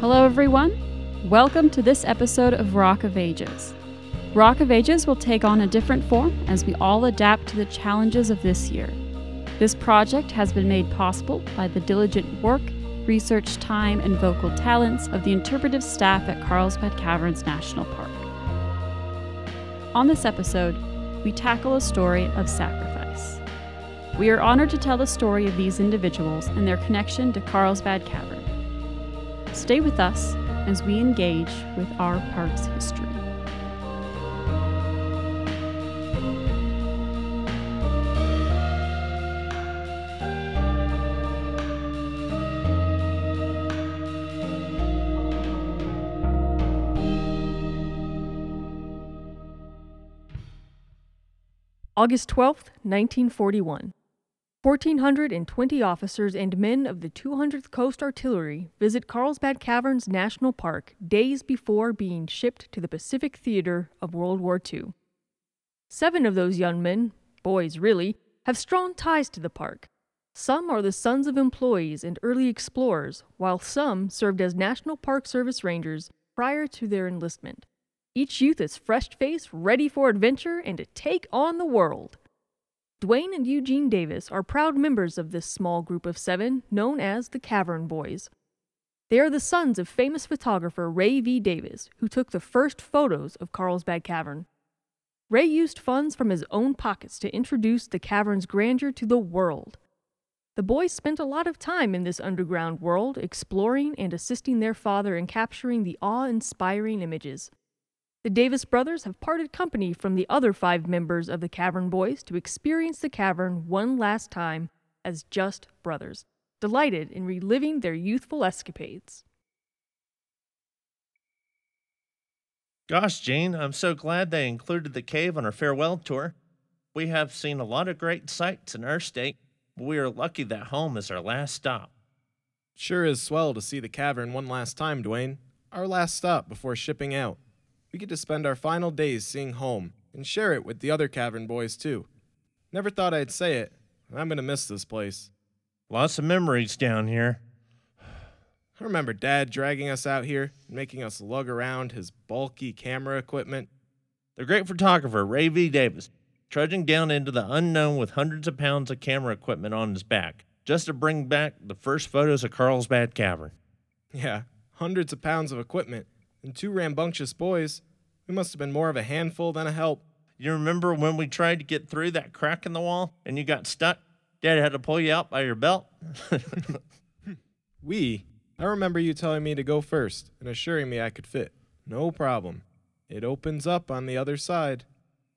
Hello, everyone. Welcome to this episode of Rock of Ages. Rock of Ages will take on a different form as we all adapt to the challenges of this year. This project has been made possible by the diligent work, research time, and vocal talents of the interpretive staff at Carlsbad Caverns National Park. On this episode, we tackle a story of sacrifice. We are honored to tell the story of these individuals and their connection to Carlsbad Cavern. Stay with us as we engage with our park's history. August 12, 1941. 1,420 officers and men of the 200th Coast Artillery visit Carlsbad Caverns National Park days before being shipped to the Pacific Theater of World War II. Seven of those young men, boys really, have strong ties to the park. Some are the sons of employees and early explorers, while some served as National Park Service Rangers prior to their enlistment. Each youth is fresh faced, ready for adventure and to take on the world. Duane and Eugene Davis are proud members of this small group of seven known as the Cavern Boys. They are the sons of famous photographer Ray V. Davis, who took the first photos of Carlsbad Cavern. Ray used funds from his own pockets to introduce the cavern's grandeur to the world. The boys spent a lot of time in this underground world, exploring and assisting their father in capturing the awe inspiring images. The Davis brothers have parted company from the other five members of the Cavern Boys to experience the cavern one last time as just brothers, delighted in reliving their youthful escapades. Gosh, Gene, I'm so glad they included the cave on our farewell tour. We have seen a lot of great sights in our state, but we are lucky that home is our last stop. Sure is swell to see the cavern one last time, Duane. Our last stop before shipping out. We get to spend our final days seeing home and share it with the other cavern boys, too. Never thought I'd say it, but I'm gonna miss this place. Lots of memories down here. I remember Dad dragging us out here making us lug around his bulky camera equipment. The great photographer Ray V. Davis trudging down into the unknown with hundreds of pounds of camera equipment on his back just to bring back the first photos of Carlsbad Cavern. Yeah, hundreds of pounds of equipment and two rambunctious boys. We must have been more of a handful than a help. You remember when we tried to get through that crack in the wall and you got stuck? Dad had to pull you out by your belt? We, I remember you telling me to go first and assuring me I could fit. No problem. It opens up on the other side.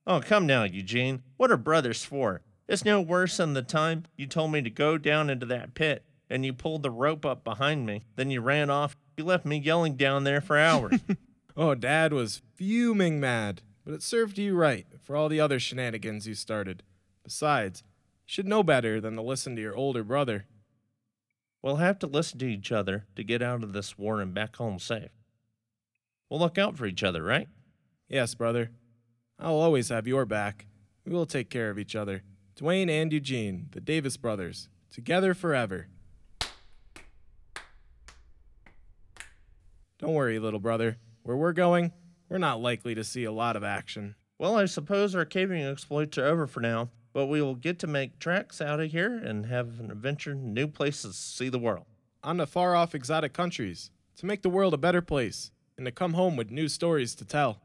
oh, come now, Eugene. What are brothers for? It's no worse than the time you told me to go down into that pit and you pulled the rope up behind me. Then you ran off. You left me yelling down there for hours. Oh, Dad was fuming mad, but it served you right for all the other shenanigans you started. Besides, you should know better than to listen to your older brother. we'll have to listen to each other to get out of this war and back home safe. We'll look out for each other, right? Yes, brother. I'll always have your back. We will take care of each other. Duane and Eugene, the Davis brothers, together forever. Don't worry, little brother. Where we're going, we're not likely to see a lot of action. Well, I suppose our caving exploits are over for now, but we will get to make tracks out of here and have an adventure in new places to see the world. On to far off exotic countries, to make the world a better place, and to come home with new stories to tell.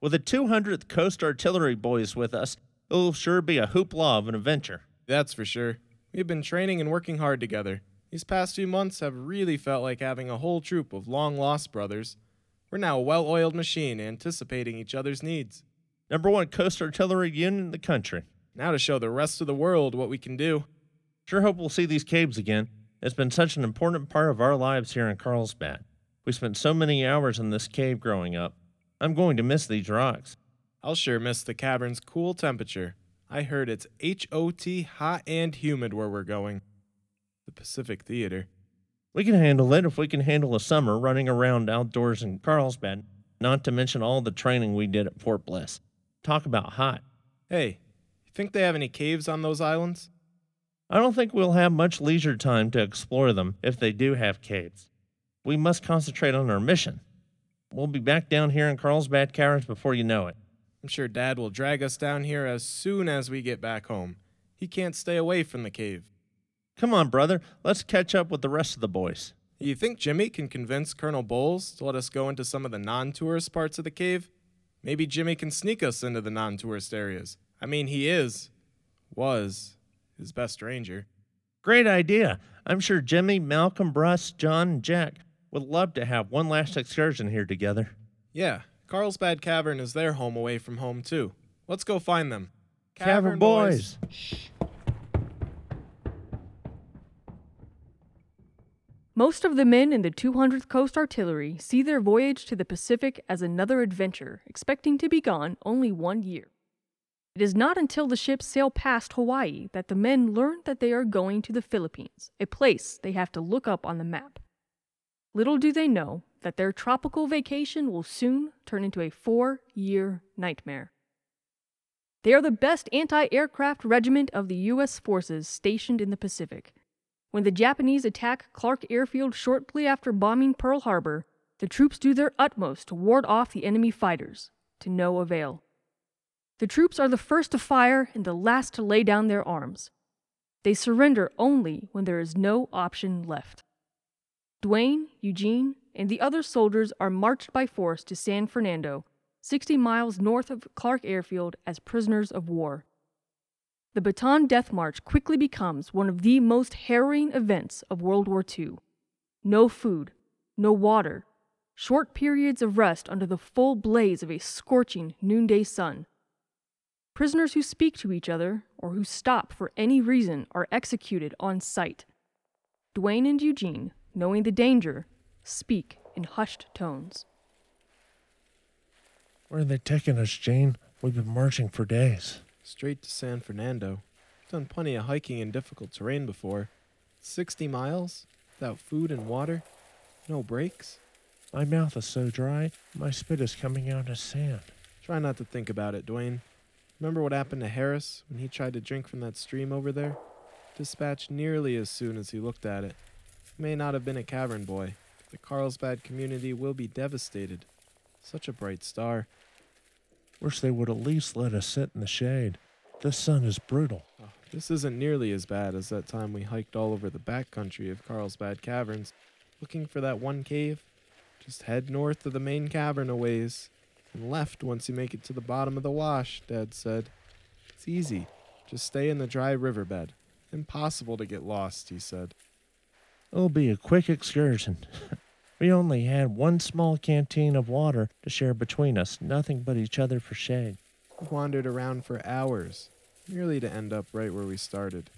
With the 200th Coast Artillery boys with us, it'll sure be a hoopla of an adventure. That's for sure. We've been training and working hard together. These past few months have really felt like having a whole troop of long lost brothers. We're now a well oiled machine anticipating each other's needs. Number one Coast Artillery unit in the country. Now to show the rest of the world what we can do. Sure hope we'll see these caves again. It's been such an important part of our lives here in Carlsbad. We spent so many hours in this cave growing up. I'm going to miss these rocks. I'll sure miss the cavern's cool temperature. I heard it's H O T hot and humid where we're going. Pacific Theater. We can handle it if we can handle a summer running around outdoors in Carlsbad, not to mention all the training we did at Fort Bliss. Talk about hot. Hey, you think they have any caves on those islands? I don't think we'll have much leisure time to explore them if they do have caves. We must concentrate on our mission. We'll be back down here in Carlsbad Caverns before you know it. I'm sure Dad will drag us down here as soon as we get back home. He can't stay away from the cave. Come on, brother, let's catch up with the rest of the boys. You think Jimmy can convince Colonel Boles to let us go into some of the non tourist parts of the cave? Maybe Jimmy can sneak us into the non tourist areas. I mean, he is, was, his best ranger. Great idea. I'm sure Jimmy, Malcolm, Russ, John, and Jack would love to have one last excursion here together. Yeah, Carlsbad Cavern is their home away from home, too. Let's go find them. Cavern boys. Most of the men in the 200th Coast Artillery see their voyage to the Pacific as another adventure, expecting to be gone only one year. It is not until the ships sail past Hawaii that the men learn that they are going to the Philippines, a place they have to look up on the map. Little do they know that their tropical vacation will soon turn into a four year nightmare. They are the best anti aircraft regiment of the U.S. forces stationed in the Pacific. When the Japanese attack Clark Airfield shortly after bombing Pearl Harbor, the troops do their utmost to ward off the enemy fighters, to no avail. The troops are the first to fire and the last to lay down their arms. They surrender only when there is no option left. Duane, Eugene, and the other soldiers are marched by force to San Fernando, 60 miles north of Clark Airfield, as prisoners of war. The Bataan Death March quickly becomes one of the most harrowing events of World War II. No food, no water, short periods of rest under the full blaze of a scorching noonday sun. Prisoners who speak to each other or who stop for any reason are executed on sight. Duane and Eugene, knowing the danger, speak in hushed tones. Where are they taking us, Jane? We've been marching for days. Straight to San Fernando. Done plenty of hiking in difficult terrain before. 60 miles? Without food and water? No breaks? My mouth is so dry, my spit is coming out as sand. Try not to think about it, Duane. Remember what happened to Harris when he tried to drink from that stream over there? Dispatched nearly as soon as he looked at it. He may not have been a cavern boy, but the Carlsbad community will be devastated. Such a bright star. Wish they would at least let us sit in the shade. This sun is brutal. Oh, this isn't nearly as bad as that time we hiked all over the backcountry of Carlsbad Caverns, looking for that one cave. Just head north of the main cavern a ways, and left once you make it to the bottom of the wash, Dad said. It's easy. Just stay in the dry riverbed. Impossible to get lost, he said. It'll be a quick excursion. we only had one small canteen of water to share between us, nothing but each other for shade. We wandered around for hours, merely to end up right where we started.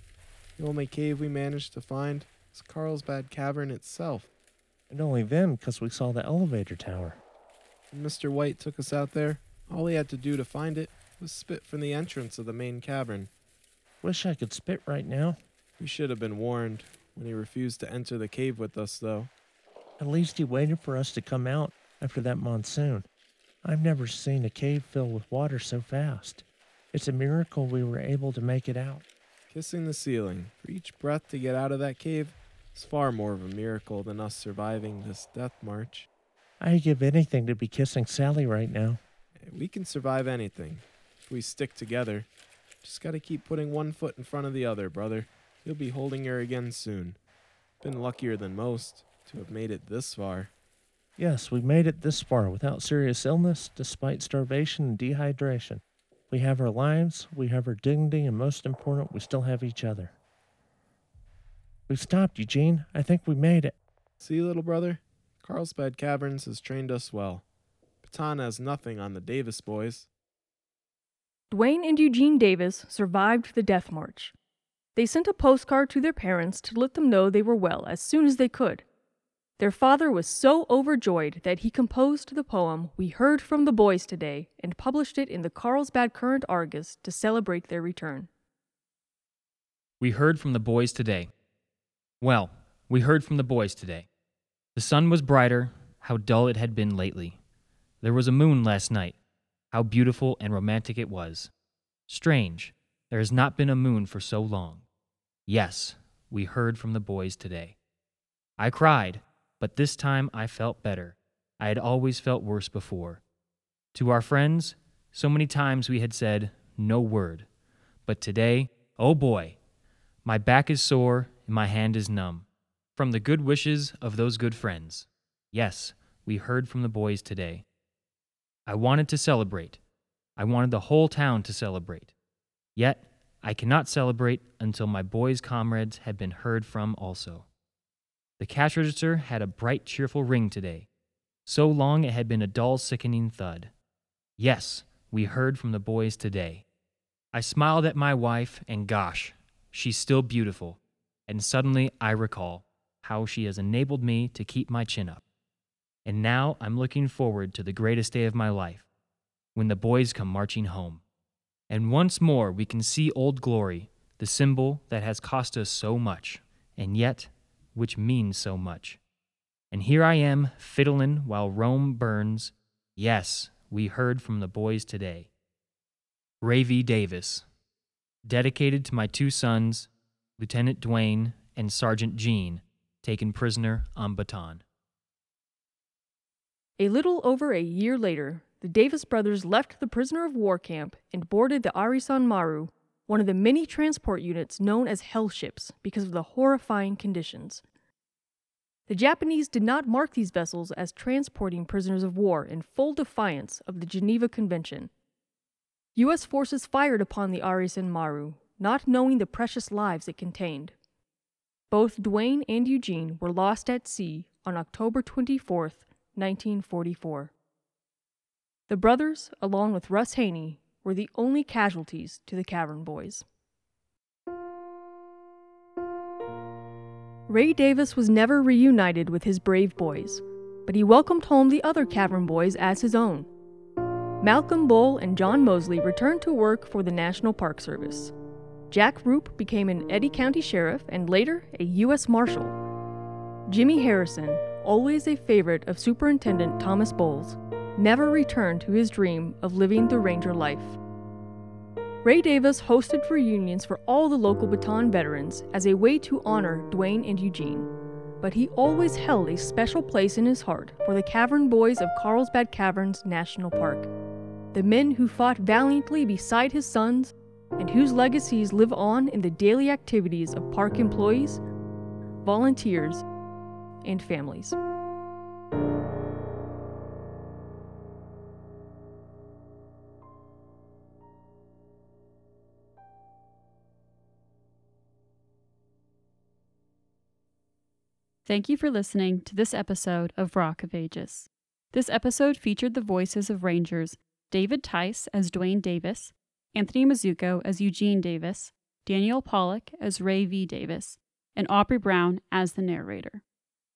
The only cave we managed to find was Carlsbad Cavern itself. And only then because we saw the elevator tower. When Mr. White took us out there, all he had to do to find it was spit from the entrance of the main cavern. Wish I could spit right now. We should have been warned when he refused to enter the cave with us, though. At least he waited for us to come out after that monsoon. I've never seen a cave filled with water so fast. It's a miracle we were able to make it out. Kissing the ceiling for each breath to get out of that cave is far more of a miracle than us surviving this death march. I'd give anything to be kissing Sally right now. We can survive anything if we stick together. Just gotta keep putting one foot in front of the other, brother. You'll be holding her again soon. Been luckier than most to have made it this far. Yes, we've made it this far without serious illness, despite starvation and dehydration. We have our lives, we have our dignity, and most important, we still have each other. We've stopped, Eugene. I think we made it. See, little brother? Carlsbad Caverns has trained us well. Bataan has nothing on the Davis boys. Dwayne and Eugene Davis survived the death march. They sent a postcard to their parents to let them know they were well as soon as they could. Their father was so overjoyed that he composed the poem We Heard from the Boys Today and published it in the Carlsbad Current Argus to celebrate their return. We heard from the boys today. Well, we heard from the boys today. The sun was brighter, how dull it had been lately. There was a moon last night, how beautiful and romantic it was. Strange, there has not been a moon for so long. Yes, we heard from the boys today. I cried, but this time I felt better. I had always felt worse before. To our friends, so many times we had said, no word. But today, oh boy, my back is sore and my hand is numb. From the good wishes of those good friends. Yes, we heard from the boys today. I wanted to celebrate. I wanted the whole town to celebrate. Yet, I cannot celebrate until my boys' comrades had been heard from also. The cash register had a bright, cheerful ring today. So long it had been a dull, sickening thud. Yes, we heard from the boys today. I smiled at my wife, and gosh, she's still beautiful. And suddenly I recall how she has enabled me to keep my chin up. And now I'm looking forward to the greatest day of my life when the boys come marching home. And once more we can see Old Glory, the symbol that has cost us so much, and yet which means so much. And here I am, fiddlin' while Rome burns. Yes, we heard from the boys today. Ray V. Davis, dedicated to my two sons, Lieutenant Duane and Sergeant Gene, taken prisoner on Bataan. A little over a year later, the Davis brothers left the prisoner of war camp and boarded the Arisan Maru, one of the many transport units known as hell ships because of the horrifying conditions. The Japanese did not mark these vessels as transporting prisoners of war in full defiance of the Geneva Convention. U.S. forces fired upon the Arisan Maru, not knowing the precious lives it contained. Both Duane and Eugene were lost at sea on October 24, 1944. The brothers, along with Russ Haney, were the only casualties to the Cavern Boys. Ray Davis was never reunited with his brave boys, but he welcomed home the other Cavern Boys as his own. Malcolm Bull and John Mosley returned to work for the National Park Service. Jack Roop became an Eddy County Sheriff and later a U.S. Marshal. Jimmy Harrison, always a favorite of Superintendent Thomas Boles, never returned to his dream of living the Ranger life. Ray Davis hosted reunions for all the local Bataan veterans as a way to honor Duane and Eugene, but he always held a special place in his heart for the Cavern Boys of Carlsbad Caverns National Park, the men who fought valiantly beside his sons and whose legacies live on in the daily activities of park employees, volunteers, and families. Thank you for listening to this episode of Rock of Ages. This episode featured the voices of Rangers David Tice as Duane Davis, Anthony Mizuko as Eugene Davis, Daniel Pollock as Ray V. Davis, and Aubrey Brown as the narrator.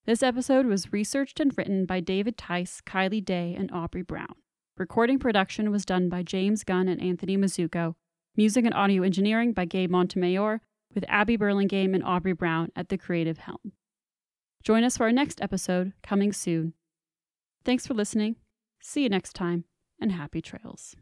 This episode was researched and written by David Tice, Kylie Day, and Aubrey Brown. Recording production was done by James Gunn and Anthony Mizuko. Music and audio engineering by Gabe Montemayor, with Abby Burlingame and Aubrey Brown at the creative helm. Join us for our next episode coming soon. Thanks for listening. See you next time, and happy trails.